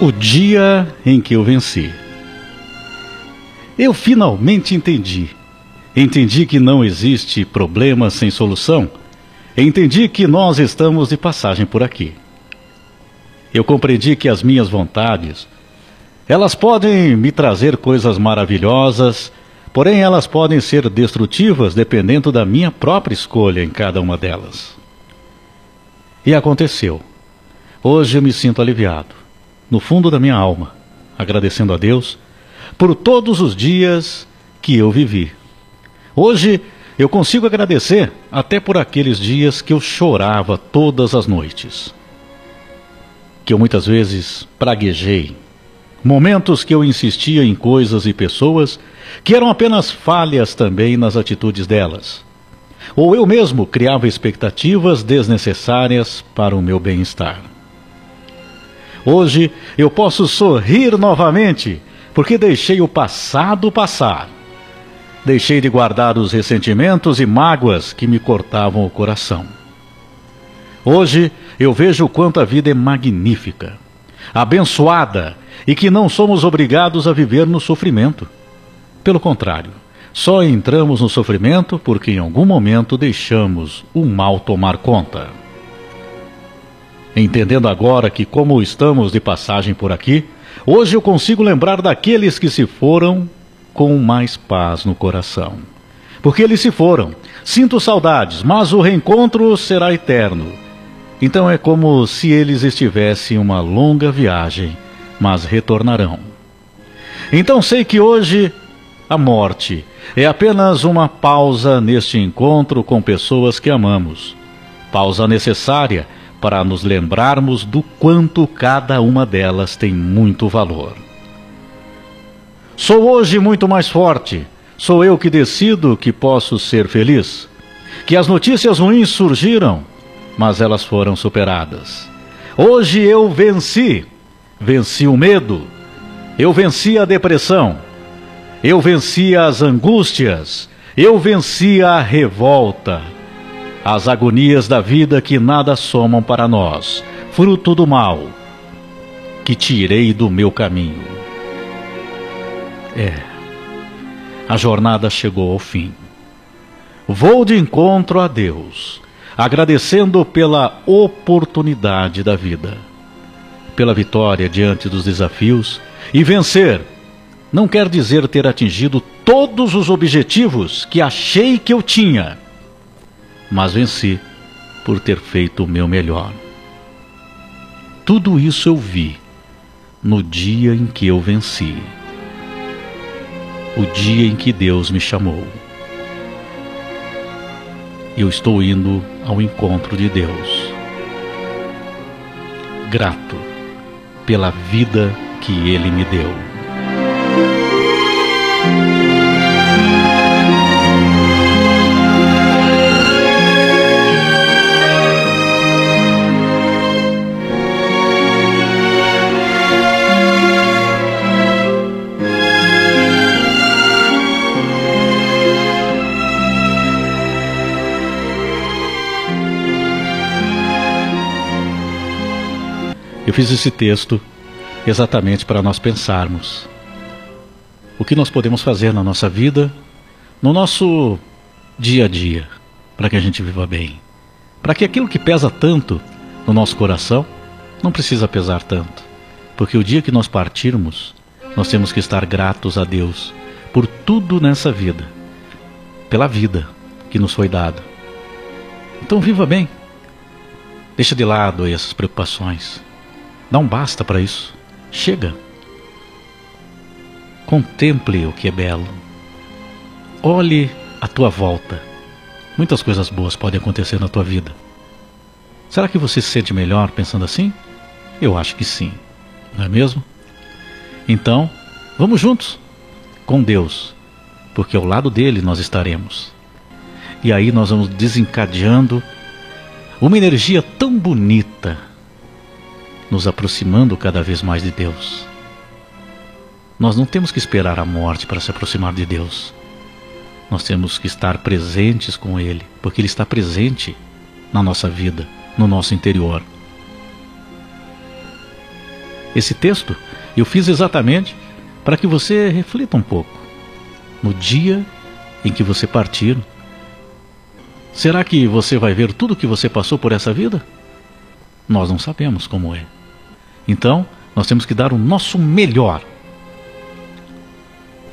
O dia em que eu venci. Eu finalmente entendi. Entendi que não existe problema sem solução. Entendi que nós estamos de passagem por aqui. Eu compreendi que as minhas vontades, elas podem me trazer coisas maravilhosas, porém elas podem ser destrutivas dependendo da minha própria escolha em cada uma delas. E aconteceu. Hoje eu me sinto aliviado no fundo da minha alma, agradecendo a Deus por todos os dias que eu vivi. Hoje eu consigo agradecer até por aqueles dias que eu chorava todas as noites. Que eu muitas vezes praguejei. Momentos que eu insistia em coisas e pessoas que eram apenas falhas também nas atitudes delas. Ou eu mesmo criava expectativas desnecessárias para o meu bem-estar. Hoje eu posso sorrir novamente, porque deixei o passado passar. Deixei de guardar os ressentimentos e mágoas que me cortavam o coração. Hoje eu vejo o quanto a vida é magnífica, abençoada e que não somos obrigados a viver no sofrimento. Pelo contrário, só entramos no sofrimento porque em algum momento deixamos o mal tomar conta. Entendendo agora que, como estamos de passagem por aqui, hoje eu consigo lembrar daqueles que se foram com mais paz no coração. Porque eles se foram. Sinto saudades, mas o reencontro será eterno. Então é como se eles estivessem uma longa viagem, mas retornarão. Então sei que hoje a morte é apenas uma pausa neste encontro com pessoas que amamos. Pausa necessária para nos lembrarmos do quanto cada uma delas tem muito valor. Sou hoje muito mais forte. Sou eu que decido que posso ser feliz. Que as notícias ruins surgiram, mas elas foram superadas. Hoje eu venci. Venci o medo. Eu venci a depressão. Eu venci as angústias. Eu venci a revolta as agonias da vida que nada somam para nós, fruto do mal, que tirei do meu caminho. É, a jornada chegou ao fim. Vou de encontro a Deus, agradecendo pela oportunidade da vida, pela vitória diante dos desafios e vencer. Não quer dizer ter atingido todos os objetivos que achei que eu tinha mas venci por ter feito o meu melhor. Tudo isso eu vi no dia em que eu venci, o dia em que Deus me chamou. Eu estou indo ao encontro de Deus, grato pela vida que Ele me deu. Eu fiz esse texto exatamente para nós pensarmos o que nós podemos fazer na nossa vida, no nosso dia a dia, para que a gente viva bem. Para que aquilo que pesa tanto no nosso coração não precisa pesar tanto. Porque o dia que nós partirmos, nós temos que estar gratos a Deus por tudo nessa vida, pela vida que nos foi dada. Então viva bem. Deixa de lado essas preocupações. Não basta para isso. Chega. Contemple o que é belo. Olhe à tua volta. Muitas coisas boas podem acontecer na tua vida. Será que você se sente melhor pensando assim? Eu acho que sim. Não é mesmo? Então, vamos juntos com Deus, porque ao lado dele nós estaremos. E aí nós vamos desencadeando uma energia tão bonita nos aproximando cada vez mais de Deus. Nós não temos que esperar a morte para se aproximar de Deus. Nós temos que estar presentes com Ele, porque Ele está presente na nossa vida, no nosso interior. esse texto, eu fiz exatamente para que você reflita um pouco. No dia em que você partir, será que você vai ver tudo que você passou por essa vida? Nós não sabemos como é. Então, nós temos que dar o nosso melhor.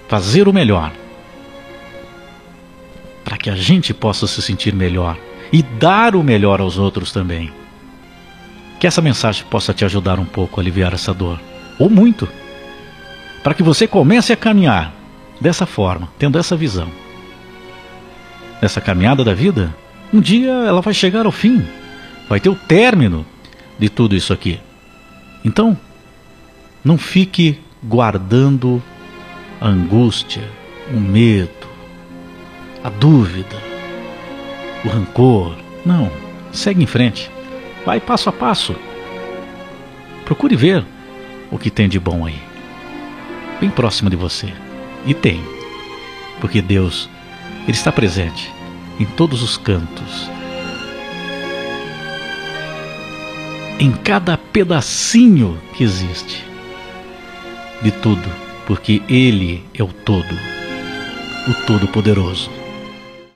Fazer o melhor. Para que a gente possa se sentir melhor e dar o melhor aos outros também. Que essa mensagem possa te ajudar um pouco a aliviar essa dor, ou muito, para que você comece a caminhar dessa forma, tendo essa visão. Nessa caminhada da vida, um dia ela vai chegar ao fim, vai ter o término de tudo isso aqui. Então, não fique guardando a angústia, o medo, a dúvida, o rancor. Não, segue em frente. Vai passo a passo. Procure ver o que tem de bom aí. Bem próximo de você. E tem. Porque Deus, Ele está presente em todos os cantos. Em cada pedacinho que existe. De tudo. Porque Ele é o todo. O Todo-Poderoso.